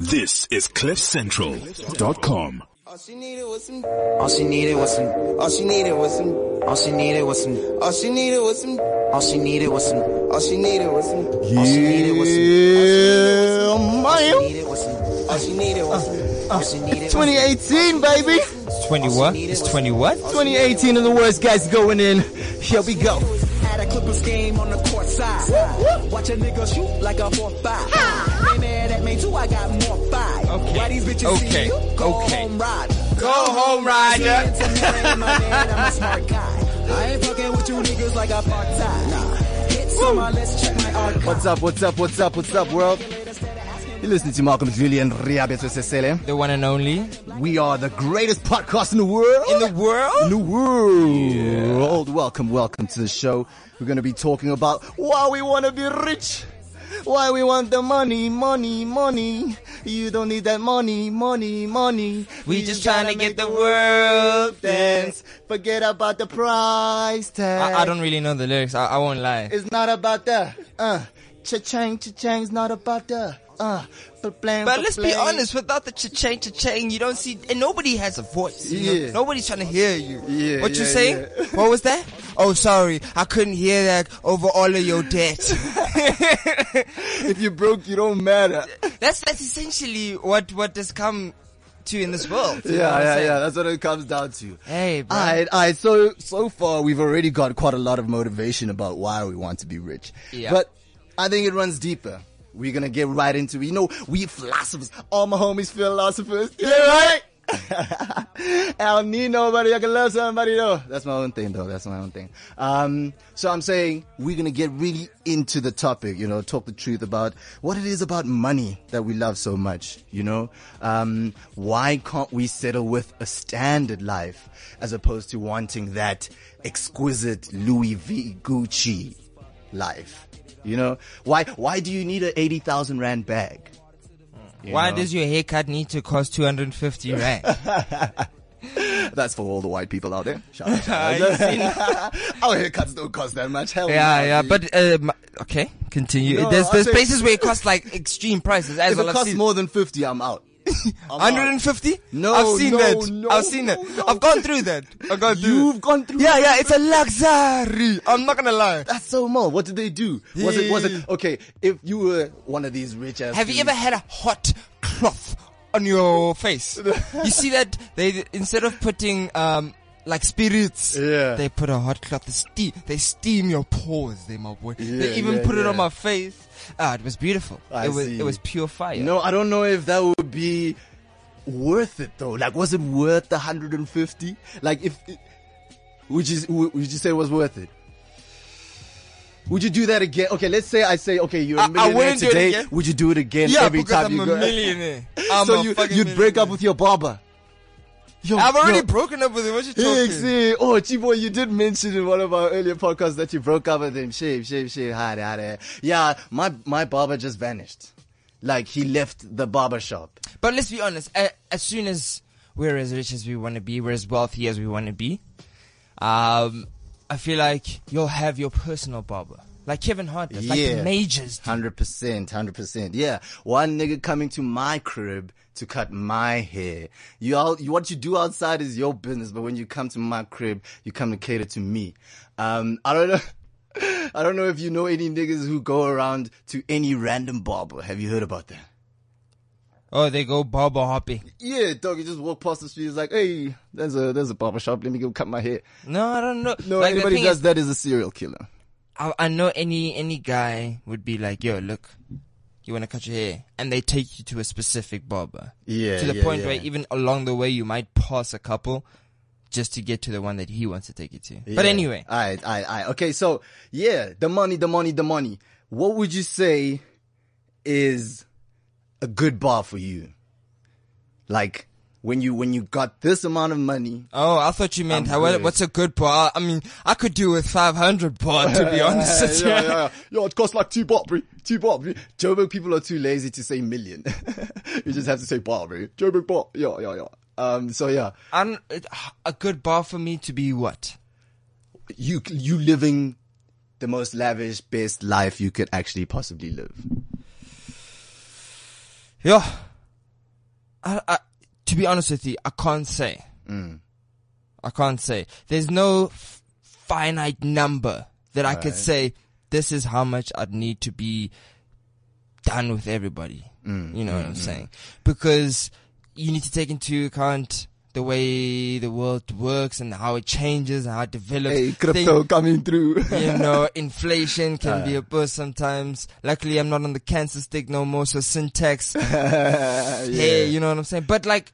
This is CliffCentral.com. All she needed was some. All she needed was some. All she needed was some. All she needed was some. All she needed was some. All she needed was some. All she needed was some. All she needed was some. Yeah, All she man. needed was some. All she needed was some. All she needed was some. 2018, baby. It's 20 what? It's 20 what? 2018 and the worst guys going in. Here we go. Clippers game on the court side. Watch a nigga shoot like a 4-5. They mad at me too, I got more five. Okay. Why these bitches Okay. see you? Go Okay. home ride. Go home. I'm a smart guy. I ain't fucking with you niggas like a part-time. Nah. Hits on my list, check my archive. What's up, what's up, what's up, what's up, world? You're listening to Malcolm Julian Riabeto Sesele. The one and only. We are the greatest podcast in the world. In the world? In the world. Welcome, welcome to the show. We're going to be talking about why we want to be rich. Why we want the money, money, money. You don't need that money, money, money. We just trying to get the world dance. Forget about the price tag. I, I don't really know the lyrics. I, I won't lie. It's not about the uh cha-chang, cha-chang's not about the uh but blam, But let's be honest, without the cha-chang, cha-chang, you don't see, and nobody has a voice. you know? Nobody's trying to hear you. Yeah, What you yeah, saying? yeah. What was that? Oh, sorry. I couldn't hear that over all of your debt. If you're broke, you don't matter. that's, that's essentially what, what has come to in this world. Yeah, yeah, yeah. That's what it comes down to. Hey, bro. Alright, alright. So, so far we've already got quite a lot of motivation about why we want to be rich. Yeah. But I think it runs deeper. We're gonna get right into it. You know, we philosophers, all my homies philosophers. Yeah, right? I don't need nobody. I can love somebody though. That's my own thing though. That's my own thing. Um, so I'm saying we're gonna get really into the topic, you know, talk the truth about what it is about money that we love so much, you know? Um, why can't we settle with a standard life as opposed to wanting that exquisite Louis V Gucci life? You know, why, why do you need an 80,000 rand bag? You Why know? does your haircut need to cost 250 rand? That's for all the white people out there. Shout out, shout out. Our haircuts don't cost that much. Hell Yeah, no, yeah, but um, okay, continue. No, there's there's places where it costs like extreme prices. As if well, it costs more than 50, I'm out. I'm out. 150? No, I've seen no, that. no, I've seen no, that. I've gone through that. I've gone through. You've gone through. Yeah, yeah, it's a luxury. I'm not gonna lie. That's so more. What did they do? Was it, was it, okay, if you were one of these rich ass Have you ever had a hot cloth on your face? you see that they instead of putting um like spirits, Yeah. they put a hot cloth. They steam, they steam your pores, They my boy. Yeah, they even yeah, put it on my face. Ah, it was beautiful. I it was see. it was pure fire. No, I don't know if that would be worth it though. Like, was it worth the 150? Like, if, would you, would you say it was worth it? Would you do that again? Okay, let's say I say, okay, you're a millionaire it today. Would you do it again yeah, every time I'm you a millionaire. I'm so you, you'd break up with your barber. Yo, I've already yo, broken up with him. What you talking? see, oh, Chibo, you did mention in one of our earlier podcasts that you broke up with him. Shave, shave, shave, hide, hide. Yeah, my, my barber just vanished. Like, he left the barber shop. But let's be honest. As soon as we're as rich as we want to be, we're as wealthy as we want to be. Um, I feel like you'll have your personal barber, like Kevin Hart does, like the majors. Hundred percent, hundred percent. Yeah, one nigga coming to my crib to cut my hair. You all, you, what you do outside is your business, but when you come to my crib, you come to cater to me. Um, I don't know. I don't know if you know any niggas who go around to any random barber. Have you heard about that? Oh, they go barber hopping. Yeah, dog. You just walk past the street. It's like, hey, there's a there's a barber shop. Let me go cut my hair. No, I don't know. No, like, anybody does is, that is a serial killer. I, I know any any guy would be like, "Yo, look, you want to cut your hair," and they take you to a specific barber. Yeah, to the yeah, point yeah. where even along the way you might pass a couple just to get to the one that he wants to take you to. But anyway, All right, all right, all right. Okay, so yeah, the money, the money, the money. What would you say is a good bar for you? Like when you when you got this amount of money. Oh, I thought you meant how, what's a good bar? I mean, I could do with 500 bar, to be honest. yeah, yeah, yeah. Yo, it costs like two bar, bro. Two bar, bro. Joburg people are too lazy to say million. you just have to say bar, bro. Joburg bar. Yeah, yeah, yeah. Um, so yeah, And a good bar for me to be what? you you living the most lavish, best life you could actually possibly live. Yeah. I, I, to be honest with you, I can't say. Mm. I can't say. There's no f- finite number that I could say. This is how much I'd need to be done with everybody. Mm, You know what I'm saying? Because you need to take into account the way the world works and how it changes and how it develops. Hey, Thing- crypto coming through. you know, inflation can Uh. be a buzz sometimes. Luckily, I'm not on the cancer stick no more, so sin tax. yeah. Hey, you know what I'm saying? But like,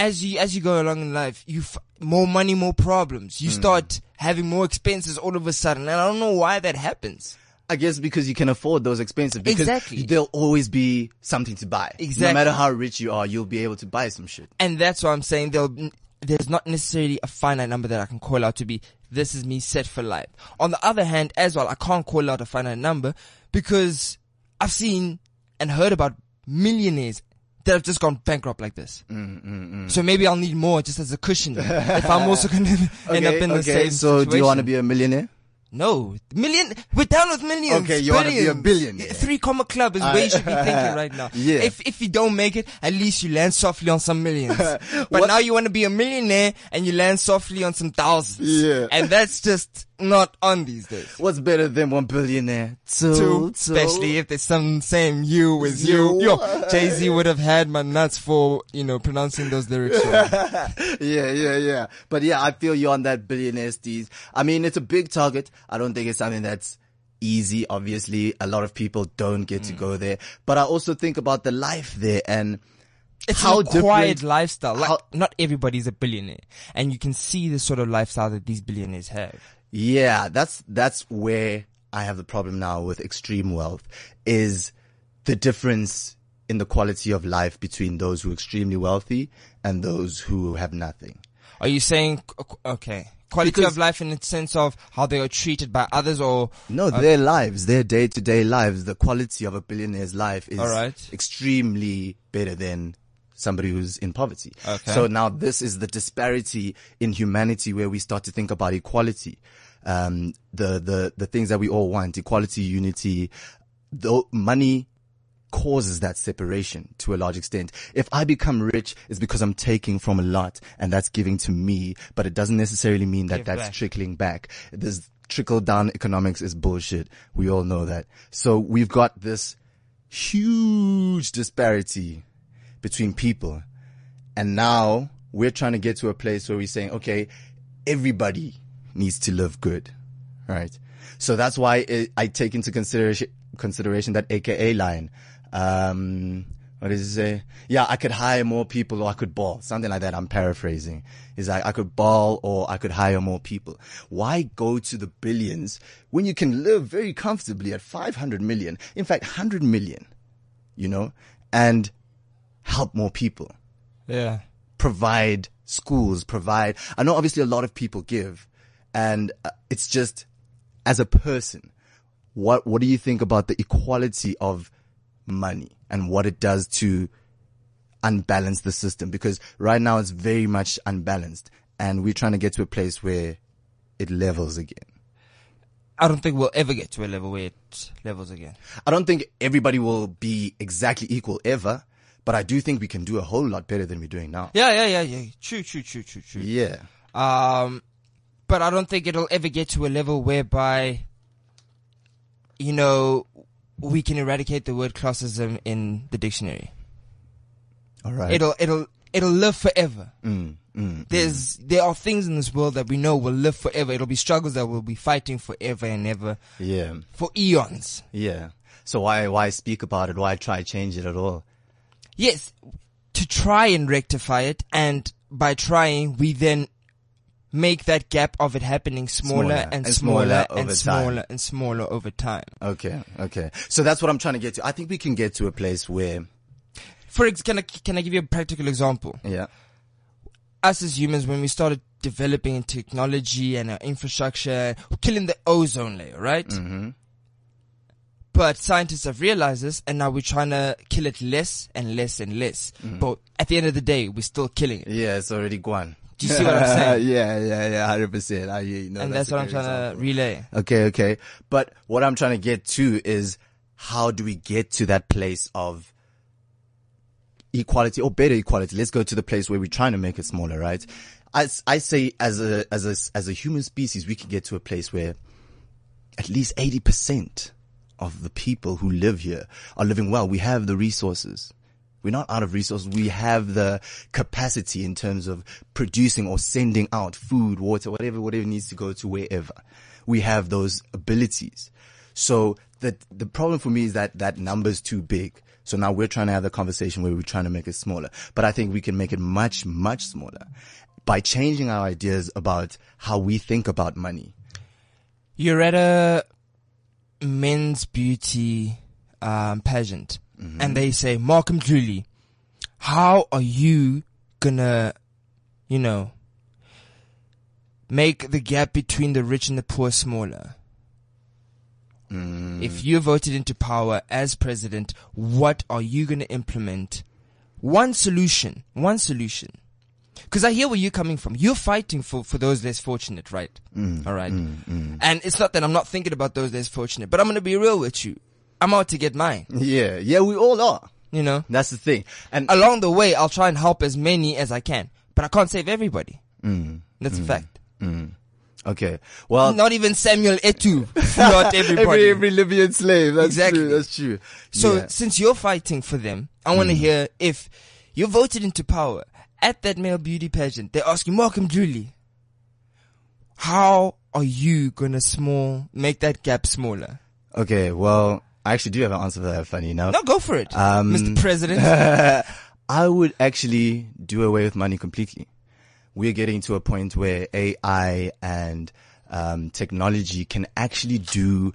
as you as you go along in life, you f- more money, more problems. You hmm. start having more expenses all of a sudden, and I don't know why that happens. I guess because you can afford those expenses. Because Exactly. there'll always be something to buy. Exactly. No matter how rich you are, you'll be able to buy some shit. And that's why I'm saying there'll, there's not necessarily a finite number that I can call out to be, this is me set for life. On the other hand, as well, I can't call out a finite number because I've seen and heard about millionaires that have just gone bankrupt like this. Mm, So maybe I'll need more just as a cushion if I'm also going to end up in the same situation. so do you want to be a millionaire? No, million. We're down with millions. Okay, you wanna be a billionaire. Three comma club is where you should be thinking right now. Yeah. If if you don't make it, at least you land softly on some millions. but What- now you want to be a millionaire and you land softly on some thousands. Yeah. And that's just not on these days. What's better than one billionaire? Two, Two, two. especially if there's some same you with you. You. Yo, Jay Z would have had my nuts for you know pronouncing those lyrics. yeah, yeah, yeah. But yeah, I feel you're on that billionaire steez. I mean, it's a big target. I don't think it's something that's easy. Obviously, a lot of people don't get Mm. to go there. But I also think about the life there and It's how an acquired lifestyle. Like, how- not everybody's a billionaire, and you can see the sort of lifestyle that these billionaires have. Yeah, that's that's where I have the problem now with extreme wealth is the difference in the quality of life between those who are extremely wealthy and those who have nothing. Are you saying okay quality Because- of life in the sense of how they are treated by others, or No, uh, their lives, their day to day lives, the quality of a billionaire's life is right. extremely better than somebody who's in poverty. Okay. So now this is the disparity in humanity where we start to think about equality. Um, the, the, the things that we all want, equality, unity, the money causes that separation to a large extent. If I become rich, it's because I'm taking from a lot and that's giving to me, but it doesn't necessarily mean that Give that's back. trickling back. This trickle down economics is bullshit. We all know that. So we've got this huge disparity between people. And now we're trying to get to a place where we're saying, okay, everybody needs to live good. Right. So that's why it, I take into consideration, consideration that AKA line. Um, what does it say? Yeah, I could hire more people or I could ball. Something like that. I'm paraphrasing. Is like I could ball or I could hire more people. Why go to the billions when you can live very comfortably at 500 million? In fact, 100 million, you know, and help more people yeah, provide schools, provide. I know obviously a lot of people give, and uh, it's just as a person, what what do you think about the equality of money and what it does to unbalance the system? Because right now it's very much unbalanced, and we're trying to get to a place where it levels again. I don't think we'll ever get to a level where it levels again. I don't think everybody will be exactly equal ever, but I do think we can do a whole lot better than we're doing now. Yeah, yeah, yeah, yeah. True, true, true, true, true. Yeah. Um, but I don't think it'll ever get to a level whereby, you know, we can eradicate the word classism in the dictionary. All right. It'll, it'll, it'll live forever. Mm, mm. There's, there are things in this world that we know will live forever. It'll be struggles that we'll be fighting forever and ever Yeah. for eons. Yeah. So why why speak about it? Why try change it at all? Yes, to try and rectify it, and by trying, we then make that gap of it happening smaller, Smaller and, and smaller, smaller and smaller time. and smaller over time. Okay, okay. So that's what I'm trying to get to. I think we can get to a place where For ex- can I can I give you a practical example? yeah. Us as humans, when we started developing technology and our infrastructure, we're killing the ozone layer, right? Mm-hmm. But scientists have realized this, and now we're trying to kill it less and less and less. But at the end of the day, we're still killing it. Yeah, it's already gone. Do you see what I'm saying? yeah, yeah, yeah, hundred percent. I you. No, and that's, a what I'm trying example. to relay. Okay, okay. But what I'm trying to get to is how do we get to that place of equality or better equality. Let's go to the place where we're trying to make it smaller, right? I, I say as a, as a, as a human species, we can get to a place where at least 80% of the people who live here are living well. We have the resources. We're not out of resources. We have the capacity in terms of producing or sending out food, water, whatever, whatever needs to go to wherever. We have those abilities. So the, the problem for me is that that number's too big. So now we're trying to have the conversation where we're trying to make it smaller. But I think we can make it much, much smaller by changing our ideas about how we think about money. You're at a men's beauty um, pageant, Mm-hmm. and they say, Malcolm Julie, how are you gonna, you know, make the gap between the rich and the poor smaller? Mm. If you're voted into power as president, what are you gonna implement? One solution, one solution. Cause I hear where you're coming from. You're fighting for, for those less fortunate, right? Mm. All right. Mm, and it's not that I'm not thinking about those less fortunate, but I'm going to be real with you. I'm out to get mine, Yeah. Yeah, we all are. you know? That's the thing. And Along the way, I'll try and help as many as I can, but I can't save everybody. Mm, that's a mm, fact. Mm. okay. Well, Not even Samuel Eto'o, not everybody. every every Libyan slave. That's Exactly. true. That's true. So Yeah. since you're fighting for them, I want to hear if you're voted into power at that male beauty pageant, they ask you, Malcolm Julie, how are you gonna small, make that gap smaller? okay. Well, I actually do have an answer for that. Funny enough. No, go for it, Um, Mr. President. I would actually do away with money completely. We're getting to a point where AI and um, technology can actually do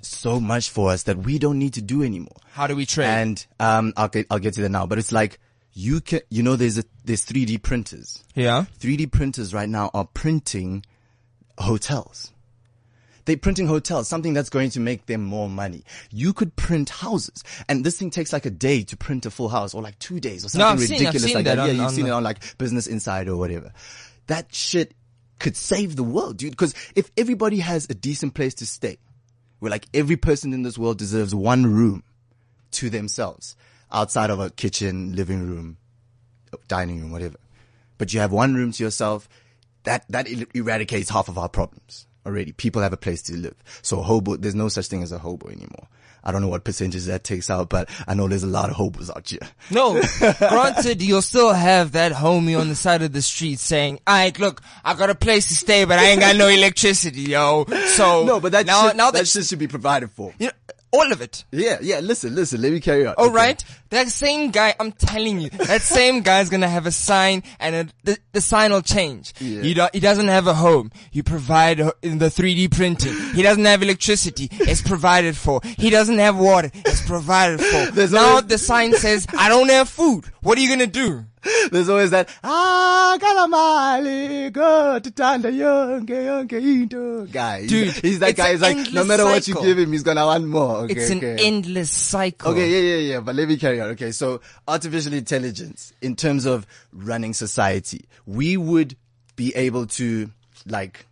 so much for us that we don't need to do anymore. How do we trade? And um, I'll get I'll get to that now. But it's like you can you know there's a there's 3D printers. yeah. 3D printers right now are printing hotels. They're printing hotels, something that's going to make them more money. You could print houses, and this thing takes like a day to print a full house, or like two days, or something I've ridiculous seen like that that. yeah, on- you've on seen the- it on like Business Insider or whatever. That shit could save the world, dude. Because if everybody has a decent place to stay, where like every person in this world deserves one room to themselves, outside of a kitchen, living room, dining room, whatever. But you have one room to yourself. That that er- eradicates half of our problems already. People have a place to live. So hobo, there's no such thing as a hobo anymore. I don't know what percentage that takes out, but I know there's a lot of hobos out here. No, granted, you'll still have that homie on the side of the street saying, "Alright, look, I got a place to stay, but I ain't got no electricity, yo." So No, but that now, shit, now that that, should be provided for. you know, all of it. Yeah, yeah. Listen, listen. Let me carry on. All Okay. right, that same guy, I'm telling you, that same guy's gonna have a sign, and a, the the sign will change. Yeah. You don't, he doesn't have a home. You provide in the 3D printing. He doesn't have electricity. It's provided for. He doesn't have water. It's provided for. There's now always- the sign says, "I don't have food." What are you gonna do? There's always that, ah, kalamali, go to tanda yonke, yonke into. Guy. He's- Dude, he's that guy. He's like, no matter what you give him, he's gonna want more. Okay, it's an okay. endless cycle. Okay, yeah, yeah, yeah. But let me carry on. Okay, so artificial intelligence, in terms of running society, we would be able to like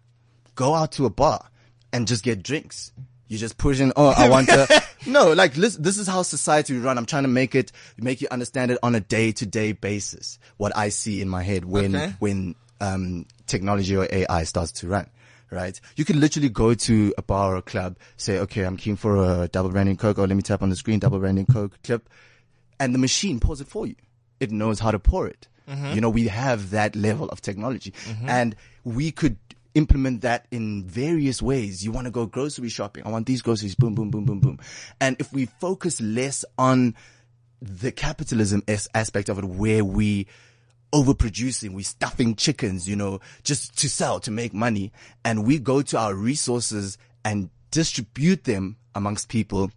go out to a bar and just get drinks. You just push in. Oh, I want to. no, like listen, this is how society run. I'm trying to make it, make you understand it on a day to day basis. What I see in my head when Okay. when um, technology or AI starts to run. Right? You can literally go to a bar or a club, say, okay, I'm keen for a double branding Coke, or let me tap on the screen, double branding Coke clip, and the machine pours it for you. It knows how to pour it. You know, we have that level of technology and we could implement that in various ways. You want to go grocery shopping. I want these groceries. Boom, boom, boom, boom, boom. And if we focus less on the capitalism as- aspect of it where we overproducing, we stuffing chickens, you know, just to sell, to make money. And we go to our resources and distribute them amongst people.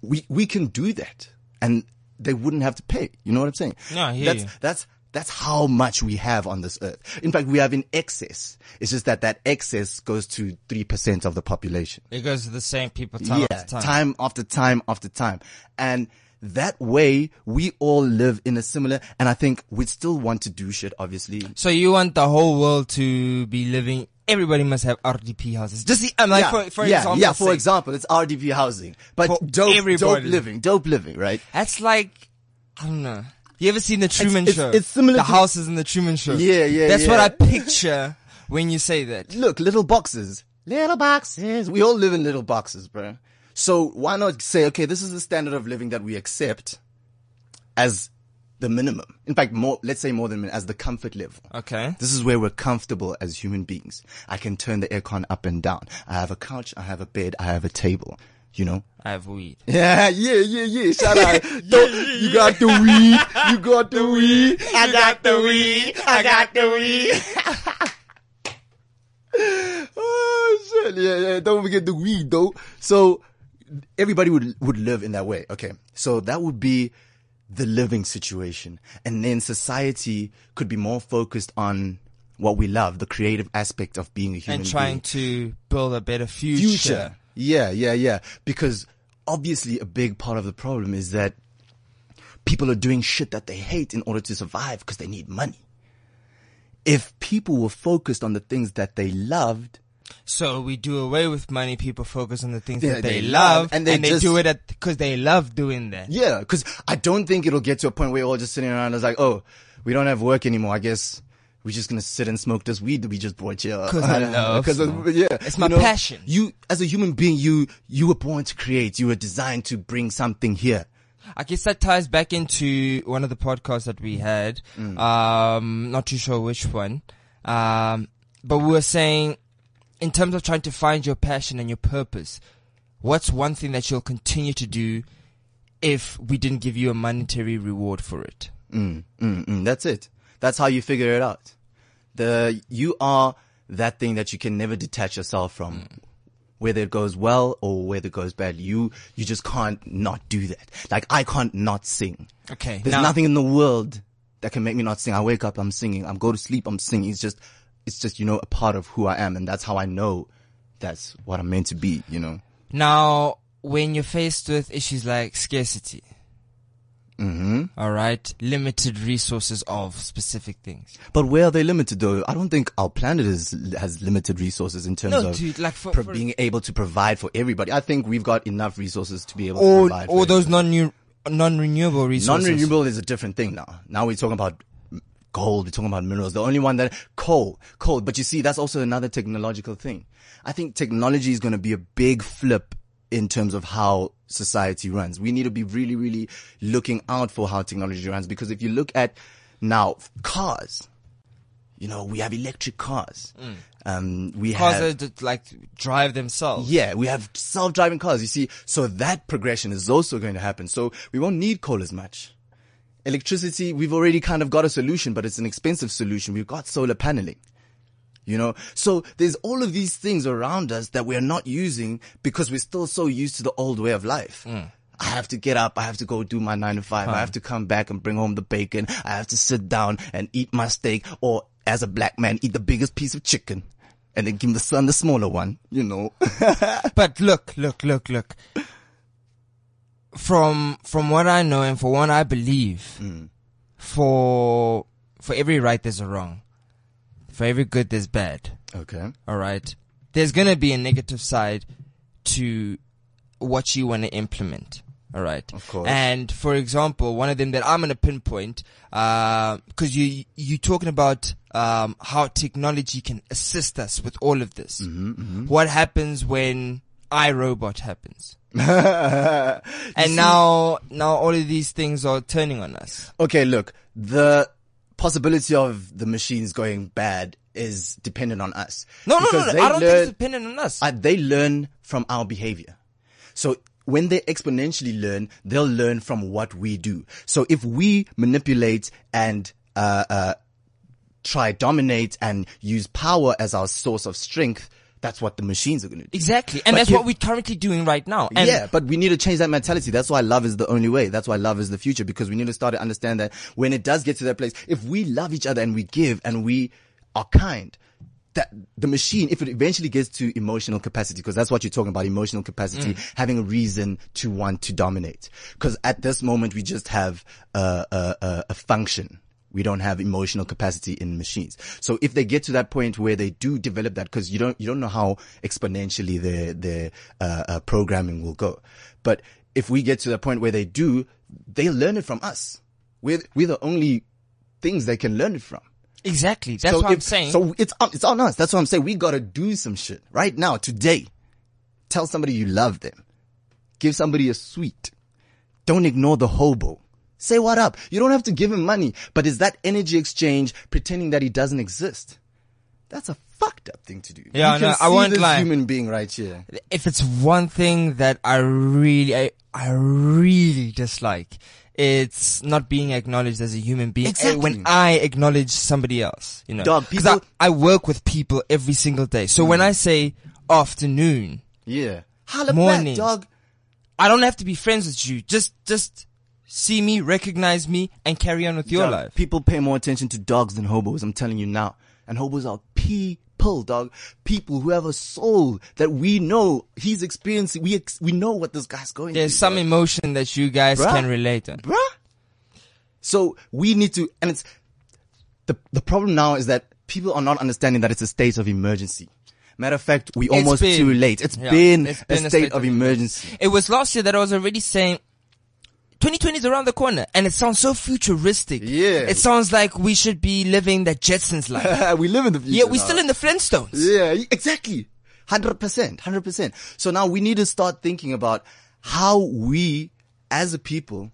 We, we can do that and they wouldn't have to pay. You know what I'm saying? No, I hear that's, you. that's, that's how much we have on this earth. In fact, we have in excess. It's just that that excess goes to 3% of the population It goes to the same people time yeah, after time. time after time after time. And that way, we all live in a similar, and I think we'd still want to do shit, obviously. So you want the whole world to be living? Everybody must have RDP houses. Just the, I'm like yeah, for for yeah, example. yeah, for sake. example, it's RDP housing, but For dope, dope living, dope living, right? That's like, I don't know. You ever seen the Truman it's- Show? it's similar The houses in the Truman Show. Yeah, yeah, That's what. I picture when you say that. Look, little boxes. Little boxes. We all live in little boxes, bro. So why not say, okay, this is the standard of living that we accept as the minimum. In fact, more, let's say more than as the comfort level. Okay. This is where we're comfortable as human beings. I can turn the aircon up and down. I have a couch, I have a bed, I have a table. You know? I have weed. Yeah, yeah, yeah, yeah. Shout out. Don't- You got the weed. You got the weed. I got the weed. I got the weed. oh shit. Yeah, yeah. Don't forget the weed though. So everybody would would live in that way. Okay. So that would be the living situation. And then society could be more focused on what we love, the creative aspect of being a human And trying being to build a better future. future. Yeah, yeah, yeah. Because obviously a big part of the problem is that people are doing shit that they hate in order to survive because they need money. If people were focused on the things that they loved, So we do away with money. People focus on the things Yeah, that they, they love, love, and they just- do it because they love doing that. yeah, because I don't think it'll get to a point where we're all just sitting around and it's like, oh, we don't have work anymore. I guess we're just gonna sit and smoke this weed that we just brought here. 'Cause I love Because smoke. yeah, It's my you know, passion. You, as a human being, you you were born to create. You were designed to bring something here. I guess that ties back into one of the podcasts that we had. Mm. Um, not too sure which one. Um, but we were saying, in terms of trying to find your passion and your purpose, what's one thing that you'll continue to do if we didn't give you a monetary reward for it? Mm, mm, mm. That's it. That's how you figure it out. The you are that thing that you can never detach yourself from. Mm. Whether it goes well or whether it goes bad, you you just can't not do that. Like I can't not sing. Okay. There's now- nothing in the world that can make me not sing. I wake up, I'm singing. I'm go to sleep, I'm singing. It's just it's just you know a part of who I am, and that's how I know that's what I'm meant to be. You know. Now, when you're faced with issues like scarcity, hmm all right, limited resources of specific things. But where are they limited though? I don't think our planet is has limited resources in terms No, of dude, like for- pro- for- being able to provide for everybody. I think we've got enough resources to be able to Or, provide. or those non non-renewable resources. non-renewable is a different thing now. Now we're talking about gold. We're talking about minerals. The only one that coal, coal. But you see, that's also another technological thing. I think technology is going to be a big flip in terms of how society runs. We need to be really, really looking out for how technology runs because if you look at now cars, you know, we have electric cars. Um, we Cars have that like drive themselves. yeah, we have self-driving cars. You see, so that progression is also going to happen. So we won't need coal as much. Electricity, we've already kind of got a solution, but it's an expensive solution. We've got solar paneling. You know, so there's all of these things around us that we're not using because we're still so used to the old way of life. I have to get up. I have to go do my nine to five. I have to come back and bring home the bacon. I have to sit down and eat my steak or as a black man, eat the biggest piece of chicken and then give the son the smaller one, you know. But look, look, look, look. From from what I know and for what I believe, Mm. for for every right there's a wrong. For every good there's bad. okay. All right. There's gonna be a negative side to what you want to implement. All right. Of course. And for example, one of them that I'm gonna pinpoint, because you you talking about um, how technology can assist us with all of this. Mm-hmm, What happens when iRobot happens? and And now now all of these things are turning on us. okay, look, the possibility of the machines going bad is dependent on us. No, no, no, no. I don't think learn- it's dependent on us. uh, they learn from our behavior. So when they exponentially learn, they'll learn from what we do. So if we manipulate and uh, uh, try dominate and use power as our source of strength, that's what the machines are going to do. exactly. And But that's what we're currently doing right now. And yeah, but we need to change that mentality. That's why love is the only way. That's why love is the future because we need to start to understand that when it does get to that place, if we love each other and we give and we are kind, that the machine, if it eventually gets to emotional capacity, because that's what you're talking about, emotional capacity, mm. having a reason to want to dominate. Because at this moment, we just have a, a, a, a function. We don't have emotional capacity in machines. So if they get to that point where they do develop that, because you don't you don't know how exponentially their their uh, uh, programming will go, but if we get to the point where they do, they'll learn it from us. We're, we're the only things they can learn it from. Exactly. That's So what I'm saying. So it's it's on us. That's what I'm saying. We gotta do some shit right now, today. Tell somebody you love them. Give somebody a sweet. Don't ignore the hobo. Say what up. You don't have to give him money, but is that energy exchange pretending that he doesn't exist? That's a fucked up thing to do. Yeah, no, I won't this lie. human being right here. if it's one thing that I really, I, I really dislike, it's not being acknowledged as a human being. Exactly. Eh, When I acknowledge somebody else, you know, Dog, people- I, I work with people every single day. So when I say afternoon, Yeah. Holla Morning. back, dog. I don't have to be friends with you. Just, just see me, recognize me, and carry on with your Dog, life. People pay more attention to dogs than hobos. I'm telling you now. And hobos are people, dog. People who have a soul that we know he's experiencing. We ex- we know what this guy's going through. There's through. some dog. emotion that you guys Bruh. can relate on. bruh. So we need to, and it's the the problem now is that people are not understanding that it's a state of emergency. Matter of fact, we almost been- too late. It's yeah, been, it's a, been state of emergency. It was last year that I was already saying 2020 is around the corner and it sounds so futuristic. Yeah. It sounds like we should be living the Jetsons life. we live in the future. yeah, we're now. still in the Flintstones. Yeah, exactly. 100%, 100%. So now we need to start thinking about how we, as a people,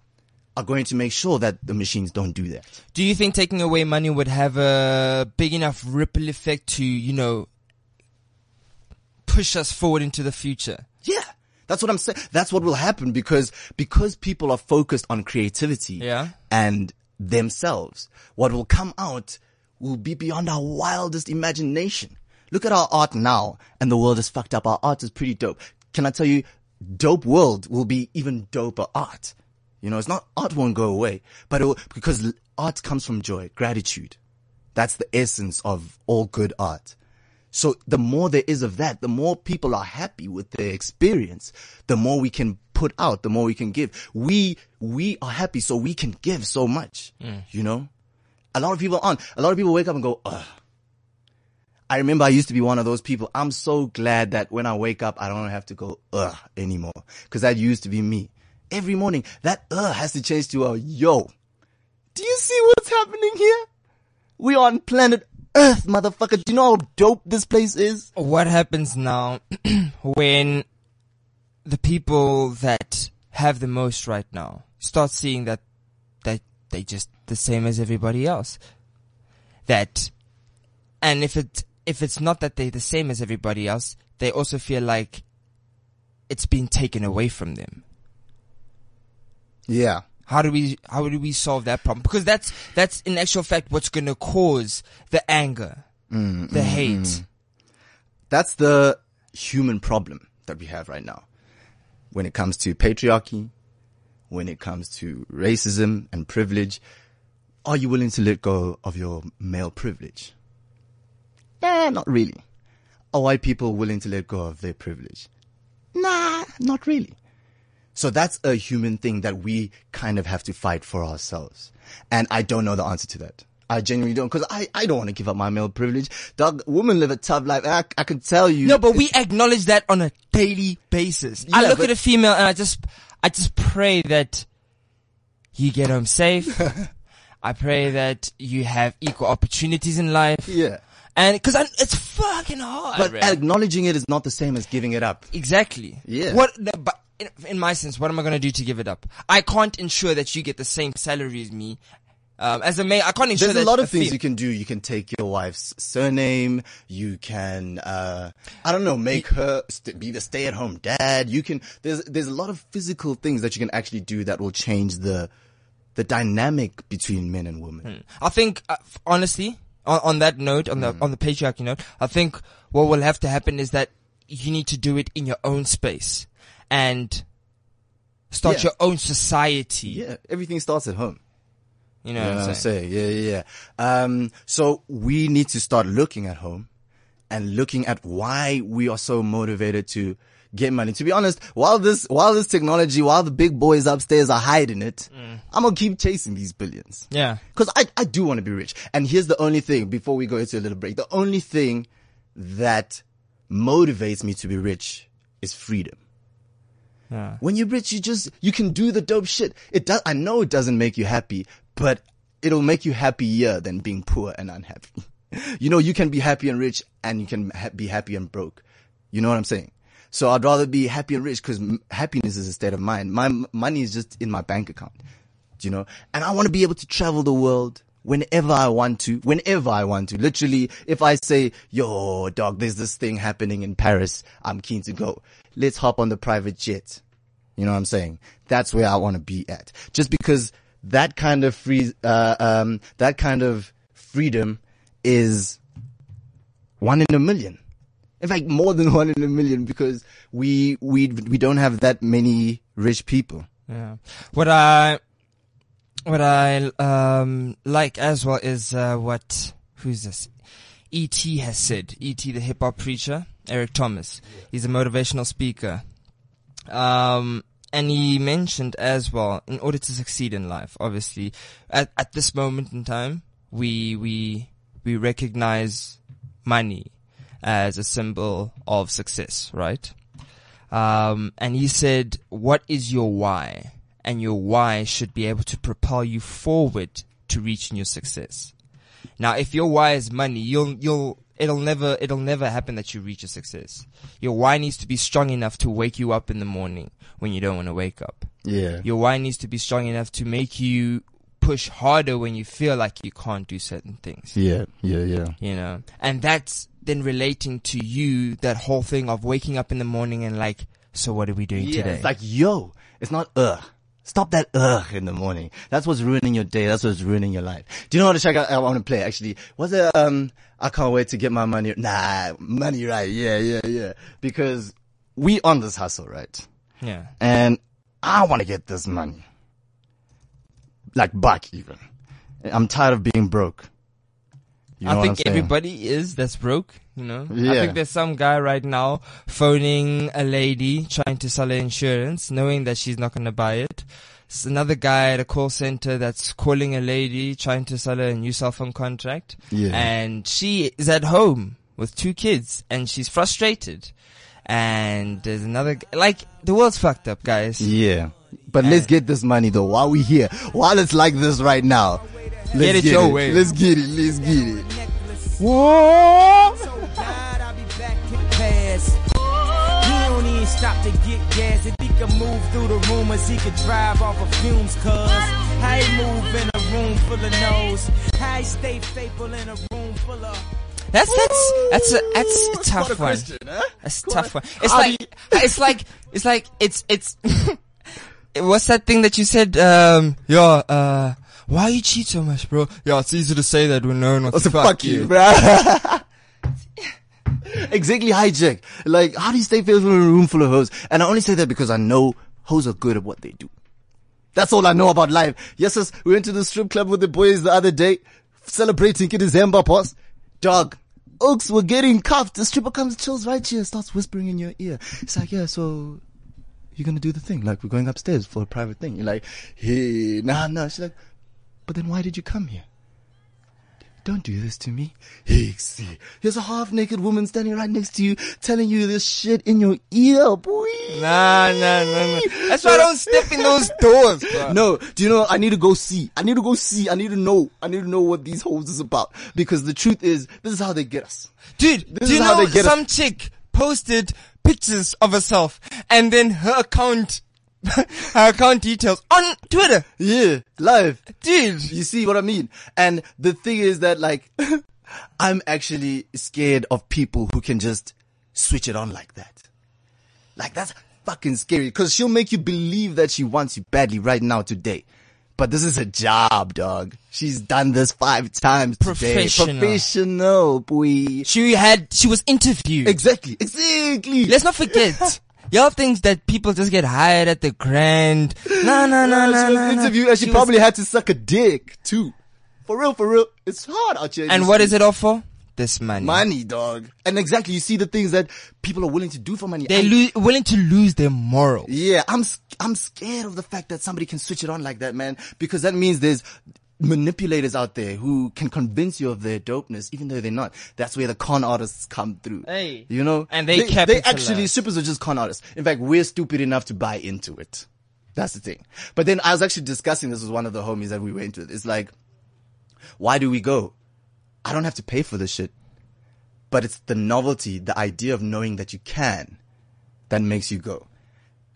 are going to make sure that the machines don't do that. Do you think taking away money would have a big enough ripple effect to, you know, push us forward into the future? Yeah. That's what I'm saying. That's what will happen because, because people are focused on creativity Yeah. and themselves. What will come out will be beyond our wildest imagination. Look at our art now and the world is fucked up. Our art is pretty dope. Can I tell you, dope world will be even doper art. You know, it's not, art won't go away, but it will, because art comes from joy, gratitude. That's the essence of all good art. So the more there is of that, the more people are happy with their experience, the more we can put out, the more we can give. We, we are happy so we can give so much, mm. you know? A lot of people aren't. A lot of people wake up and go, ugh. I remember I used to be one of those people. I'm so glad that when I wake up, I don't have to go, ugh, anymore. Cause that used to be me. Every morning, that ugh has to change to a yo. Do you see what's happening here? We are on planet Earth, motherfucker. Do you know how dope this place is? What happens now when the people that have the most right now start seeing that that they just the same as everybody else? That and if it if it's not that they're the same as everybody else, they also feel like it's being taken away from them. Yeah. How do we how do we solve that problem? Because that's that's in actual fact what's gonna cause the anger, the hate. That's the human problem that we have right now. When it comes to patriarchy, when it comes to racism and privilege, are you willing to let go of your male privilege? Eh, not really. Are white people willing to let go of their privilege? Nah, not really. So that's a human thing that we kind of have to fight for ourselves. And I don't know the answer to that. I genuinely don't, cause I, I don't want to give up my male privilege. Dog, women live a tough life. I, I can tell you. No, but we acknowledge that on a daily basis. I look but- at a female and I just, I just pray that you get home safe. I pray that you have equal opportunities in life. Yeah. And cause it's fucking hard. But man. acknowledging it is not the same as giving it up. Exactly. Yeah. What, but in, in my sense, what am I going to do to give it up? I can't ensure that you get the same salary as me. Um, as a male, I can't ensure There's a lot of things fe- you can do. You can take your wife's surname. You can, uh, I don't know, make her st- be the stay-at-home dad. You can, there's, there's a lot of physical things that you can actually do that will change the, the dynamic between men and women. I think, uh, honestly, on, on that note, on the on the patriarchy note, I think what will have to happen is that you need to do it in your own space and start Yeah. your own society. Yeah, everything starts at home. You know You know what I'm saying? saying? Yeah, yeah, yeah. Um, so we need to start looking at home and looking at why we are so motivated to get money. To be honest, while this, while this technology, while the big boys upstairs are hiding it, mm. I'm gonna keep chasing these billions. Yeah. Cause I, I do want to be rich. And here's the only thing before we go into a little break. The only thing that motivates me to be rich is freedom. Yeah. When you're rich, you just, you can do the dope shit. It does, I know it doesn't make you happy, but it'll make you happier than being poor and unhappy. You know, you can be happy and rich and you can ha- be happy and broke. You know what I'm saying? So I'd rather be happy and rich because happiness is a state of mind. My money is just in my bank account, you know, and I want to be able to travel the world whenever I want to, whenever I want to. Literally, if I say, yo, dog, there's this thing happening in Paris. I'm keen to go. Let's hop on the private jet. You know what I'm saying? That's where I want to be at. Just because that kind of free, uh, um, that kind of freedom is one in a million. In fact, more than one in a million because we, we, we don't have that many rich people. Yeah. What I what I um like as well is uh what who's this? E.T. has said. E.T. the hip hop preacher, Eric Thomas. He's a motivational speaker. Um and he mentioned as well, in order to succeed in life, obviously, at, at this moment in time, we, we, we recognize money as a symbol of success, right? Um, and he said, what is your why? And your why should be able to propel you forward to reaching your success. Now, if your why is money, you'll, you'll, it'll never, it'll never happen that you reach a success. Your why needs to be strong enough to wake you up in the morning when you don't want to wake up. Yeah. Your why needs to be strong enough to make you push harder when you feel like you can't do certain things. Yeah. Yeah. Yeah. You know, and that's then relating to you, that whole thing of waking up in the morning and like, so what are we doing Yeah, today? It's like, yo, it's not ugh. Stop that ugh in the morning. That's what's ruining your day. That's what's ruining your life. Do you know what track I, I want to play? Actually, was it, um, I can't wait to get my money. Nah, money right. Yeah, yeah, yeah. Because we on this hustle, right? yeah. And I want to get this money. Like back even. I'm tired of being broke. You know I think everybody is that's broke, you know. I think there's some guy right now phoning a lady trying to sell her insurance, knowing that she's not going to buy it. It's another guy at a call center that's calling a lady trying to sell her a new cell phone contract. Yeah. And she is at home with two kids and she's frustrated. And there's another, like, the world's fucked up, guys. Yeah. But let's get this money though. While we here, while it's like this right now, let's Get it your way. Let's get it. Let's get it. God, I'll be back to pass. He don't even stop to get gas. If he could move through the rumors, he could drive off of fumes, cuz. How he move in a room full of no's. How he stay faithful in a room full of. That's that's that's a that's a tough a one. question, huh? That's a tough one. It's How like it's like it's like it's it's. What's that thing that you said? Um, yeah. Uh, why you cheat so much, bro? Yeah, it's easy to say that when no one wants to So fuck, you. bruh. exactly, hijack. Like, how do you stay faithful in a room full of hoes? And I only say that because I know hoes are good at what they do. That's all I know about life. Yes, yes, we went to the strip club with the boys the other day, celebrating December, boss. Dog. Oaks were getting cuffed. The stripper comes, chills right here, starts whispering in your ear. It's like, yeah, so you're gonna do the thing. Like, we're going upstairs for a private thing. You're like, hey, nah, nah. She's like, but then why did you come here? Don't do this to me. See, here's a half naked woman standing right next to you, telling you this shit in your ear, boy. Nah, nah, nah, nah. That's why I don't step in those doors, bro. No, do you know? I need to go see. I need to go see. I need to know. I need to know what these hoes is about. Because the truth is, this is how they get us. Dude, This do you is how know they get us. some chick posted pictures of herself and then her account, her account details on Twitter, Yeah, live. dude. You see what I mean? And the thing is that like, I'm actually scared of people who can just switch it on like that. Like that's fucking scary cause she'll make you believe that she wants you badly right now today. But this is a job, dog. She's done this five times today. Professional. Professional, boy. She had, she was interviewed. Exactly, exactly. Let's not forget. Y'all think that people just get hired at the grand. No, no, no, no, she no. was no. interviewed and she, was- probably had to suck a dick too. For real, for real. It's hard out here. And what is it all for? This money. Money, dog. And exactly, you see the things that people are willing to do for money. They're lo- willing to lose their moral. yeah, I'm, s- I'm scared of the fact that somebody can switch it on like that, man. Because that means there's manipulators out there who can convince you of their dopeness, even though they're not. That's where the con artists come through. Hey. You know? And they they, capitalize. actually, strippers are just con artists. In fact, we're stupid enough to buy into it. That's the thing. But then I was actually discussing this with one of the homies that we went with. It's like, why do we go? I don't have to pay for this shit. But it's the novelty, the idea of knowing that you can that makes you go.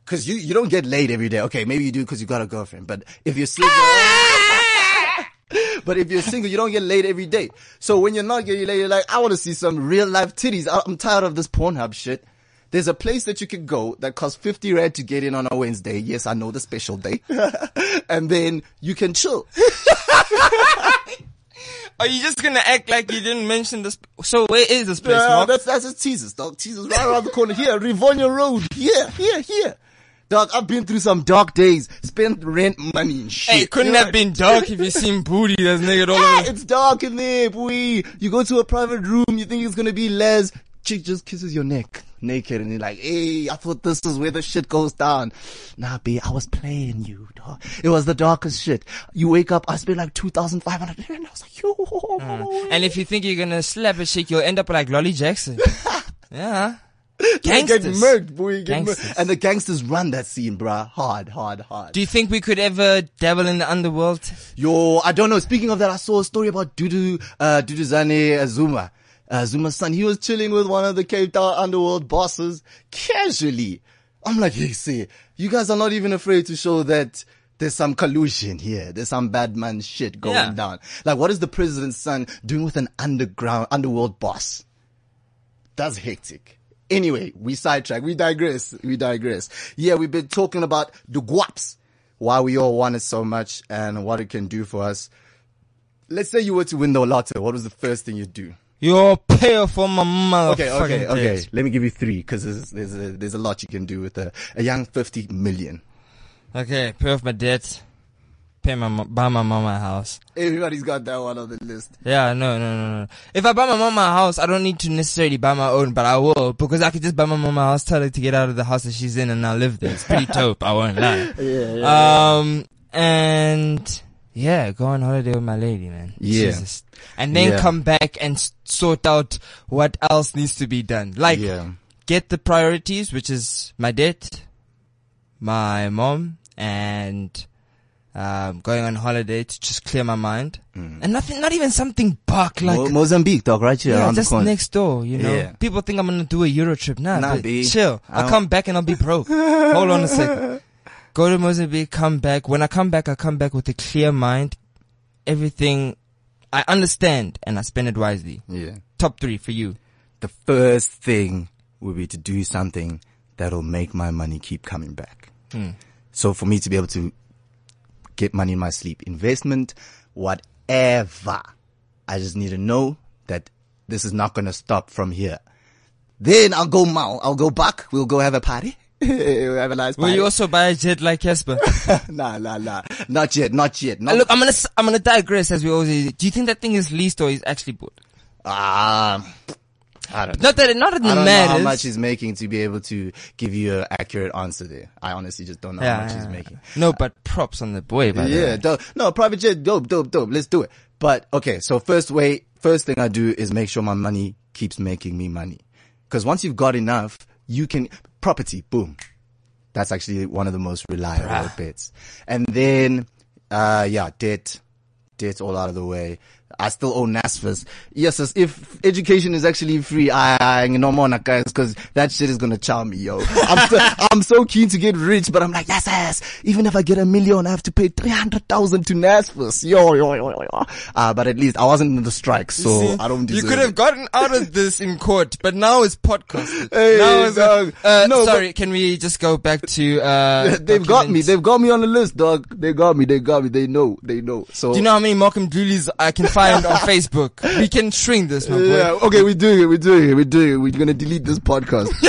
Cause you, you don't get laid every day. Okay, maybe you do cause you got a girlfriend, but if you're single, but if you're single, you don't get laid every day. So when you're not getting laid, you're like, I want to see some real life titties. I'm tired of this Pornhub shit. There's a place that you can go that costs 50 rand to get in on a Wednesday. Yes, I know the special day. and then you can chill. Are you just gonna act like you didn't mention this? So where is this place, Mark? that's, that's just Jesus, dog. Jesus right around the corner here, Rivonia Road. Here, here, here. Dog, I've been through some dark days. Spent rent money and shit. Hey, it couldn't You know have been dark if you seen booty that's naked all over. it's dark in there, boy. You go to a private room, you think it's gonna be Les. Chick just kisses your neck naked and you're like, hey, I thought this is where the shit goes down. Nah, B, I was playing you, dog. It was the darkest shit. You wake up, I spent like 2,500 and I was like, yo. And if you think you're gonna slap a chick, you'll end up like Lolly Jackson. yeah. They get murked, boy. Get murked. And the gangsters run that scene, bruh. Hard, hard, hard. Do you think we could ever dabble in the underworld? Yo, I don't know. Speaking of that, I saw a story about Dudu, uh, Duduzane Azuma. Uh, Zuma's son, he was chilling with one of the Cape Town underworld bosses casually. I'm like, hey, see, you guys are not even afraid to show that there's some collusion here. There's some bad man shit going Yeah. down. Like, what is the president's son doing with an underground, underworld boss? That's hectic. Anyway, we sidetrack. We digress. We digress. Yeah, we've been talking about the guaps. Why we all want it so much and what it can do for us. Let's say you were to win the lotto. What was the first thing you'd do? You're pay for my motherfucking Okay, okay, okay. days. Let me give you three because there's, there's a, there's a lot you can do with a, a young 50 million. Okay, pay off my debt. Pay my buy my mama a house. Everybody's got that one on the list. Yeah, no, no, no, no. If I buy my mama a house, I don't need to necessarily buy my own, but I will because I could just buy my mama a house, tell her to get out of the house that she's in, and I'll live there. It's pretty dope. I won't lie. Yeah, Um, and yeah, go on holiday with my lady, man. Yeah. Jesus. And then Yeah. come back and sort out what else needs to be done. Like, yeah. get the priorities, which is my debt, my mom, and um, going on holiday to just clear my mind. And nothing, not even something buck like. Mo- Mozambique, dog, right here yeah, just next door, you know. Yeah. People think I'm gonna do a Euro trip. Nah, Nah, but chill. I I'll come back and I'll be broke. Hold on a second. Go to Mozambique, come back. When I come back, I come back with a clear mind. Everything, I understand and I spend it wisely. yeah. Top three for you. The first thing would be to do something that'll make my money keep coming back. Hmm. So for me to be able to get money in my sleep, investment, whatever, I just need to know that this is not going to stop from here. Then I'll go mal. I'll go back. We'll go have a party. have a nice Will party. you also buy a jet like Cassper? nah, nah, nah. Not yet. Not yet. Uh, Not, Look, I'm gonna s- I'm gonna digress as we always. Do Do you think that thing is leased or is actually bought? Ah, I don't know. Not that it, not that it I don't know matters. how much he's making to be able to give you an accurate answer there. I honestly just don't know how much he's making. No, but props on the boy. By the Yeah, way. dope. No, private jet, dope, dope, dope. Let's do it. But okay, so first way, first thing I do is make sure my money keeps making me money. Cause once you've got enough, you can, property, boom. That's actually one of the most reliable bits. And then, uh, yeah, debt, debt all out of the way. I still owe NSFAS. Yes, as if education is actually free, I, I no more na, guys, cause that shit is gonna chow me, yo. I'm so, I'm so keen to get rich, but I'm like, yes, yes. Even if I get a million, I have to pay 300,000 to NSFAS. Yo, yo, yo, yo, yo. Uh, but at least I wasn't in the strike, so See, I don't You could have gotten out of this in court, but now it's podcast. Hey, now it's dog. uh, No, sorry, can we just go back to uh? They've got me. They've got me on the list, dog. They got me. They got me. They know. They know. So Do you know how many Malcolm Julie's I can find on Facebook? We can shrink this, my boy. Yeah, okay, we're doing it, we're doing it, we're doing it. We're gonna delete this podcast.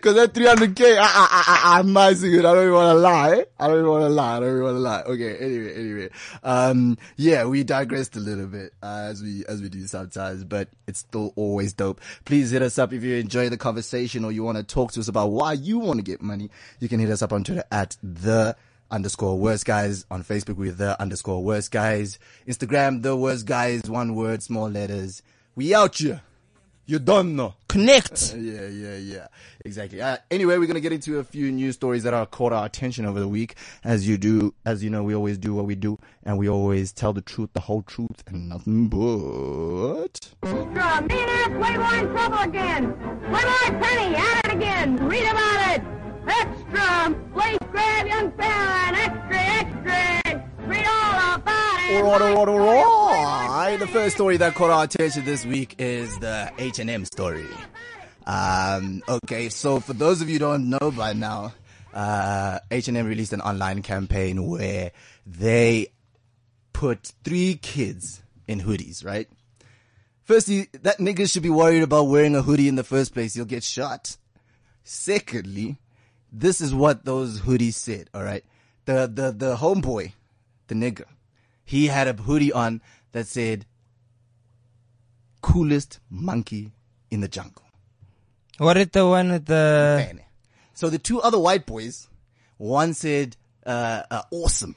Cause that 300k, I, am missing it. I don't even wanna lie. I don't even wanna lie. I don't even wanna lie. Okay, anyway, anyway. Um, yeah, we digressed a little bit, uh, as we, as we do sometimes, but it's still always dope. Please hit us up if you enjoy the conversation or you wanna talk to us about why you wanna get money. You can hit us up on Twitter at the underscore worst guys on Facebook with the underscore worst guys. Instagram, the worst guys, one word, small letters. We out you. You don't know. Connect. Yeah, yeah, yeah. Exactly. Uh, anyway, we're gonna get into a few news stories that are caught our attention over the week. As you do, as you know, we always do what we do, and we always tell the truth, the whole truth, and nothing but. Extra! Millionaires Playboy in trouble again! Playboy Penny at it again! Read about it! Extra! Place grab young fella and extra, extra! Read all about it! Alright, alright, alright. The first story that caught our attention this week is the H&M story. Um, okay, so for those of you who don't know by now, uh, H&M released an online campaign where they put three kids in hoodies, right? Firstly, that nigga should be worried about wearing a hoodie in the first place. You'll get shot. Secondly, this is what those hoodies said, alright? The, the, the homeboy, the nigga, he had a hoodie on that said, coolest monkey in the jungle. What is the one with the? Man. So the two other white boys, one said, uh, uh, awesome.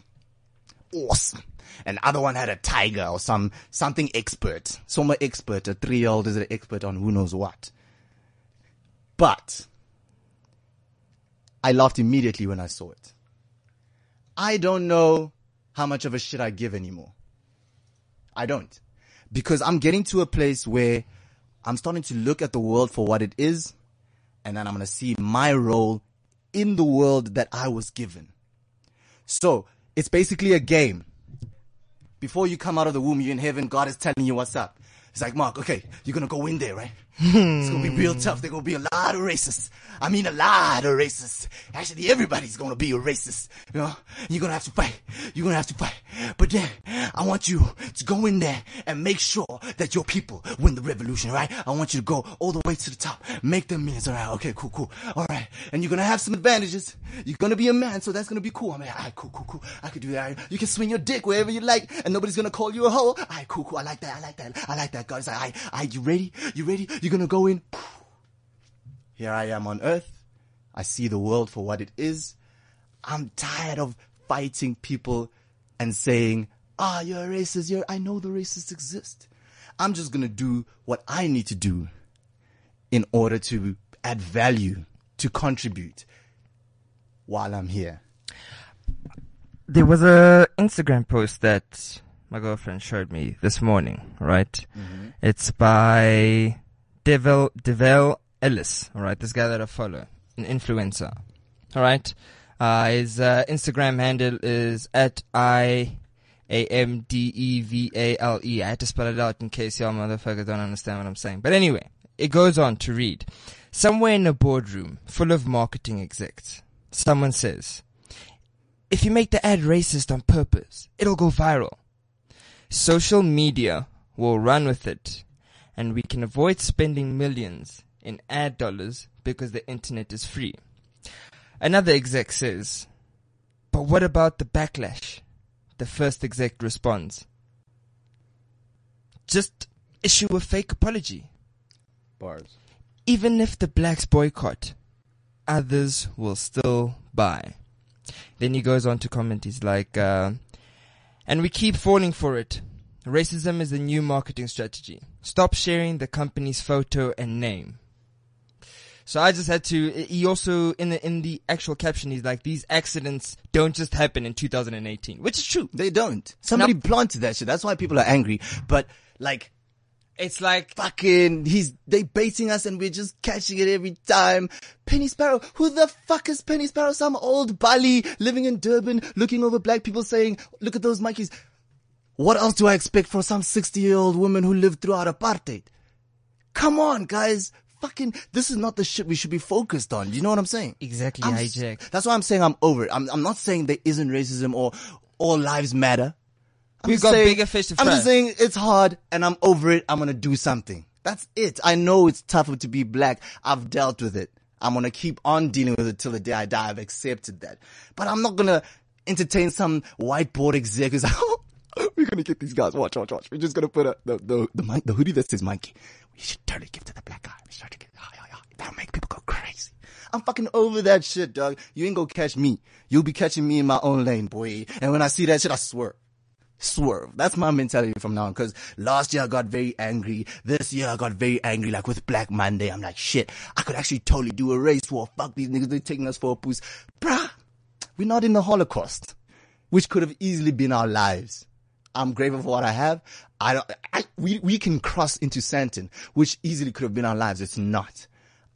Awesome. And the other one had a tiger or some, something expert. Some expert. A three year old is an expert on who knows what. But, I laughed immediately when I saw it. I don't know how much of a shit I give anymore. I don't. Because I'm getting to a place where I'm starting to look at the world for what it is, and then I'm gonna see my role in the world that I was given. So, it's basically a game. Before you come out of the womb, you're in heaven, God is telling you what's up. It's like, Mark, okay, you're gonna go in there, right? It's gonna be real tough. There's gonna be a lot of racists. I mean, a lot of racists. Actually, everybody's gonna be a racist. You know, you're gonna have to fight. You're gonna have to fight. But then, I want you to go in there and make sure that your people win the revolution, right? I want you to go all the way to the top. Make them millions, alright? Okay, cool, cool. Alright. And you're gonna have some advantages. You're gonna be a man, so that's gonna be cool. I'm like, alright, cool, cool, cool. I could do that. You can swing your dick wherever you like, and nobody's gonna call you a hoe. Alright, cool, cool. I like that. I like that. I like that. God, it's like, alright, alright, you ready? You ready? You're gonna go in. Here I am on earth. I see the world for what it is. I'm tired of fighting people and saying, ah, you're a racist. You're, I know the racists exist. I'm just gonna do what I need to do in order to add value, to contribute while I'm here. There was a Instagram post that my girlfriend showed me this morning, right? It's by Devale, Devale Ellis, alright? This guy that I follow, an influencer, alright? Uh, his, uh, Instagram handle is at I A M D E V A L E. I had to spell it out in case y'all motherfuckers don't understand what I'm saying. But anyway, it goes on to read. Somewhere in a boardroom full of marketing execs, someone says, if you make the ad racist on purpose, it'll go viral. Social media will run with it, and we can avoid spending millions in ad dollars because the internet is free. Another exec says, but what about the backlash? The first exec responds, just issue a fake apology. Bars. Even if the blacks boycott, others will still buy. Then he goes on to comment, he's like, uh, and we keep falling for it. Racism is a new marketing strategy. Stop sharing the company's photo and name. So I just had to, he also, in the, in the actual caption, he's like, these accidents don't just happen in 2018, which is true. They don't. Somebody planted that shit. That's why people are angry. But like, It's like, fucking, he's, they baiting us and we're just catching it every time. Penny Sparrow, who the fuck is Penny Sparrow? Some old Bali living in Durban, looking over black people saying, look at those monkeys. What else do I expect from some 60 year old woman who lived throughout apartheid? Come on, guys. Fucking, this is not the shit we should be focused on. You know what I'm saying? Exactly, I'm, hijack. That's why I'm saying I'm over it. I'm, I'm not saying there isn't racism or all lives matter. I'm We've got saying- bigger fish to fry. I'm just saying it's hard and I'm over it. I'm gonna do something. That's it. I know it's tougher to be black. I've dealt with it. I'm gonna keep on dealing with it till the day I die. I've accepted that. But I'm not gonna entertain some whiteboard exec who's like, oh, we're gonna get these guys. Watch, watch, watch. We're just gonna put a, the, the, the, the hoodie that says monkey. We should totally give to the black guy. We ah, yeah. That'll make people go crazy. I'm fucking over that shit, dog. You ain't gonna catch me. You'll be catching me in my own lane, boy. And when I see that shit, I swear. swerve. That's my mentality from now on. Cause last year I got very angry. This year I got very angry. Like with Black Monday, I'm like, shit, I could actually totally do a race war. Fuck these niggas. They're taking us for a boost. Bruh, we're not in the Holocaust, which could have easily been our lives. I'm grateful for what I have. I don't, I, we, we can cross into Sandton, which easily could have been our lives. It's not.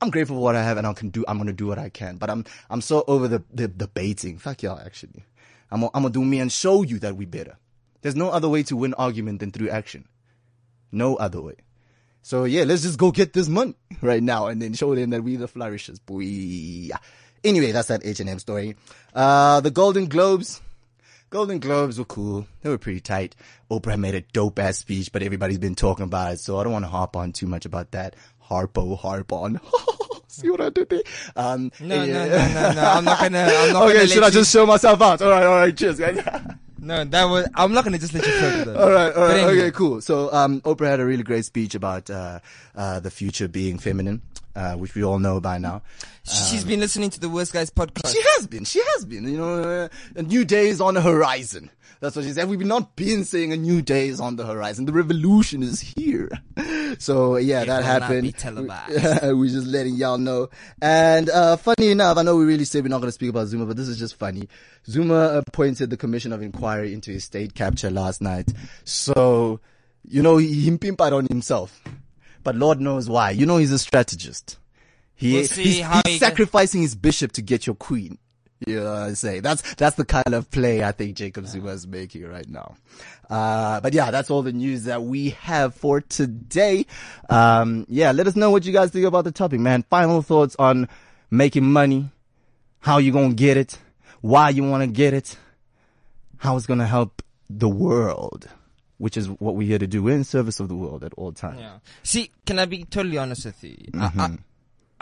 I'm grateful for what I have and I can do, I'm going to do what I can, but I'm, I'm so over the, the debating. Fuck y'all, actually. I'm gonna, I'm gonna do me and show you that we better. There's no other way to win argument than through action. No other way. So yeah, let's just go get this money right now and then show them that we the flourishes, boy. Anyway, that's that H&M story. Uh, the Golden Globes. Golden Globes were cool. They were pretty tight. Oprah made a dope ass speech, but everybody's been talking about it, so I don't want to harp on too much about that. Harpo, harp on. See what I did there? Um, No, no, no, no, no. I'm not gonna. I'm not okay, gonna should I just show myself out? All right, all right, cheers, guys. No, that was. I'm not gonna just let you that. All right, all right, anyway, okay, cool. So, um, Oprah had a really great speech about uh, uh, the future being feminine, uh, which we all know by now. She's been listening to the Worst Guys podcast. She has been, she has been. You know, uh, a new day is on the horizon. That's what she said. We've not been saying a new day is on the horizon. The revolution is here. So yeah, that will not happened. televised. We're just letting y'all know. And uh, funny enough, I know we really said we're not going to speak about Zuma, but this is just funny. Zuma appointed the Commission of Inquiry into his state capture last night. So, you know, he, he pimped on himself. But Lord knows why. You know, he's a strategist. He, We'll he's, he's he gets- sacrificing his bishop to get your queen. You know what I say? That's, that's the kind of play I think Jacob Zuma is making right now. Uh, but yeah, that's all the news that we have for today. Um, yeah, let us know what you guys think about the topic, man. Final thoughts on making money, how you gonna get it, why you wanna get it, how it's gonna help the world, which is what we're here to do. We're in service of the world at all times. Yeah. See, can I be totally honest with you? Mm-hmm. I, I,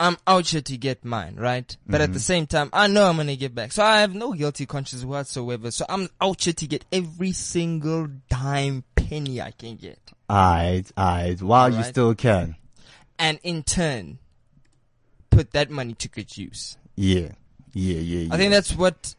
I'm out here to get mine, right? But Mm-hmm. at the same time, I know I'm gonna get back. So I have no guilty conscience whatsoever. So I'm out here to get every single dime penny I can get. Alright, alright, while you still can. And in turn, put that money to good use. Yeah. Yeah, yeah, yeah. I think that's what,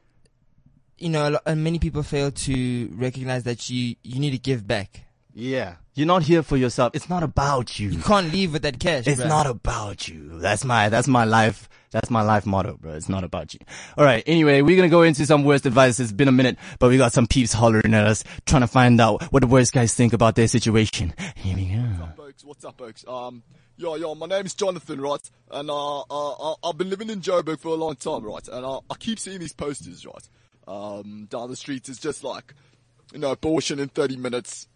you know, a lo- uh, many people fail to recognize that you, you need to give back. Yeah. You're not here for yourself. It's not about you. You can't leave with that cash. It's bruh. not about you. That's my, that's my life. That's my life motto, bro. It's not about you. All right. Anyway, we're going to go into some worst advice. It's been a minute, but we got some peeps hollering at us, trying to find out what the worst guys think about their situation. Here we go. What's up, folks? What's up, folks? Um, yo, yo, my name's Jonathan, right? And uh, uh, uh, I've been living in Joburg for a long time, right? And uh, I keep seeing these posters, right? Um, down the streets, it's just like, you know, abortion in 30 minutes,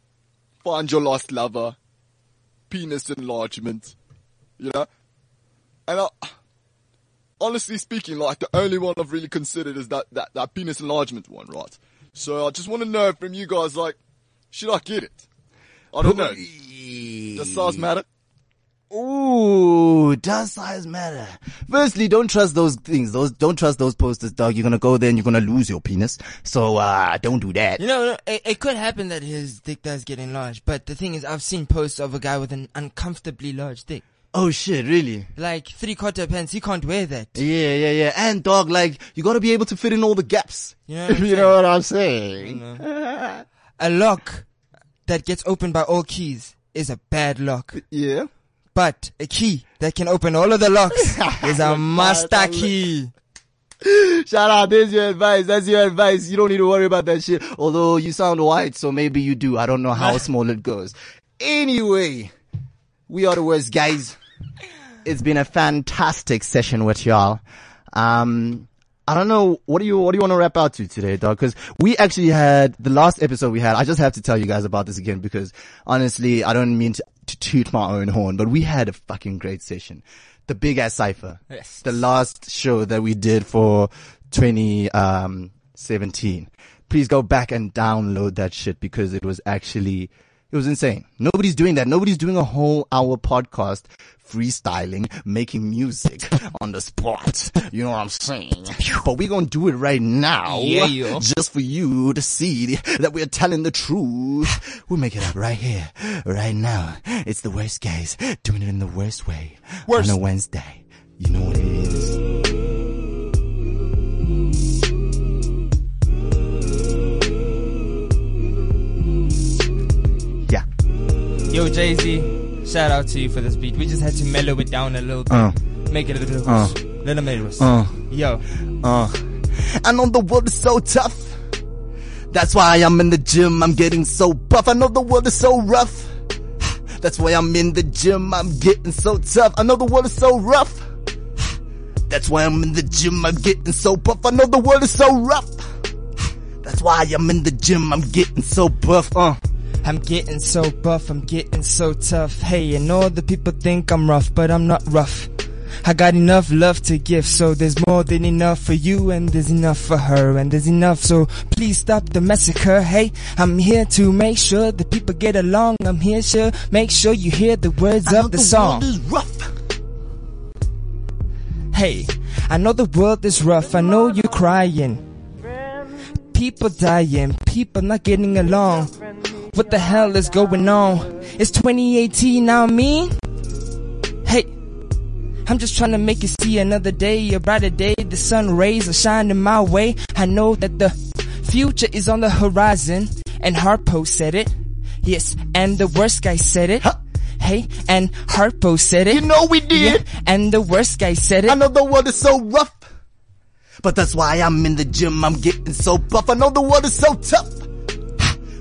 find your lost lover, penis enlargement, you know? And I, honestly speaking, like the only one I've really considered is that, that, that penis enlargement one, right? So I just want to know from you guys, like, should I get it? I don't know. Does size matter? Ooh, does size matter? Firstly, don't trust those things. Those, don't trust those posters, dog. You're gonna go there and you're gonna lose your penis. So, uh, don't do that. You know, no, it, it could happen that his dick does get enlarged, but the thing is, I've seen posts of a guy with an uncomfortably large dick. Oh shit, really? Like three quarter pants, he can't wear that. Yeah, yeah, yeah. And dog, like, you gotta be able to fit in all the gaps. You know what I'm you know what I'm saying? A lock that gets opened by all keys is a bad lock, Yeah. But a key that can open all of the locks is a master key. Shout out, there's your advice. That's your advice. You don't need to worry about that shit. Although you sound white, so maybe you do. I don't know how small it goes. Anyway, we are the worst guys. It's been a fantastic session with y'all. Um, I don't know. What do you, what do you want to wrap out to today, dog? Cause we actually had the last episode we had. I just have to tell you guys about this again because honestly, I don't mean to, to toot my own horn, but we had a fucking great session. The big ass cipher. Yes. The last show that we did for 2017. Um, Please go back and download that shit because it was actually, it was insane. Nobody's doing that. Nobody's doing a whole hour podcast freestyling, making music on the spot. You know what I'm saying? But we're gonna do it right now. Yeah. Just for you to see that we're telling the truth. We'll make it up right here, right now. It's the worst guys doing it in the worst way. Worst. On a Wednesday. You know what it is. Yo, Jay Z, shout out to you for this beat. We just had to mellow it down a little bit. Uh. Make it a little, Uh. little mellow. Uh. Yo, Uh, I know the world is so tough. That's why I'm in the gym. I'm getting so buff. I know the world is so rough. That's why I'm in the gym. I'm getting so tough. I know the world is so rough. That's why I'm in the gym. I'm getting so buff. I know the world is so rough. That's why I'm in the gym. I'm getting so buff. Uh. I'm getting so buff, I'm getting so tough. Hey, and all the people think I'm rough, but I'm not rough. I got enough love to give, so there's more than enough for you, and there's enough for her, and there's enough, so please stop the massacre. Hey, I'm here to make sure the people get along. I'm here to make sure you hear the words I of the, the song. world is rough. Hey, I know the world is rough, I know you're crying. People dying, people not getting along. What the hell is going on? It's 2018 now, me? Hey, I'm just trying to make you see another day, a brighter day. The sun rays are shining my way. I know that the future is on the horizon, and Harpo said it. Yes, and the worst guy said it. Hey, and Harpo said it. You know we did. Yeah, and the worst guy said it. I know the world is so rough. But that's why I'm in the gym, I'm getting so buff. I know the world is so tough.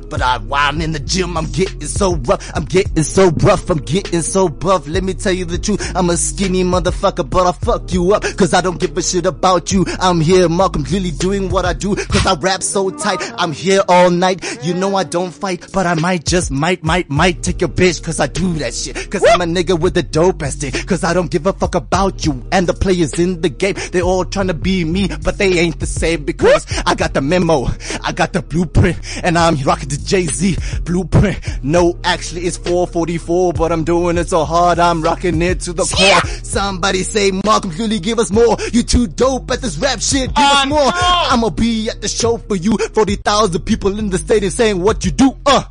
But I, while I'm in the gym, I'm getting so rough. I'm getting so rough. I'm getting so buff. Let me tell you the truth. I'm a skinny motherfucker, but I'll fuck you up. Cause I don't give a shit about you. I'm here, Mark. completely doing what I do. Cause I rap so tight. I'm here all night. You know I don't fight, but I might just might, might, might take your bitch. Cause I do that shit. Cause I'm a nigga with a dope ass dick. Cause I don't give a fuck about you. And the players in the game, they all trying to be me, but they ain't the same because I got the memo. I got the blueprint and I'm rocking the Jay-Z blueprint. No, actually it's 444, but I'm doing it so hard. I'm rocking it to the core. Somebody say, Mark, completely give us more. You too dope at this rap shit. Give us more. I'ma be at the show for you. 40,000 people in the stadium saying what you do. Uh.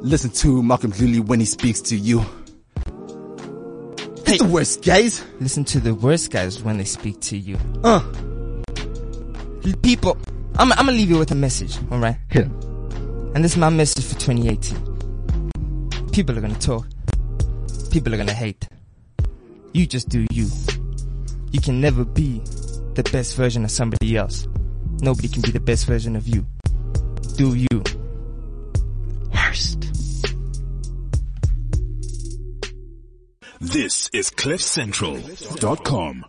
Listen to Malcolm Julie when he speaks to you. It's Hey. the worst, guys. Listen to the worst guys when they speak to you. Uh. People, I'm, I'm gonna leave you with a message, alright? Here. And this is my message for 2018. People are gonna talk. People are gonna hate. You just do you. You can never be the best version of somebody else. Nobody can be the best version of you. Do you. Worst. This is CliffCentral.com.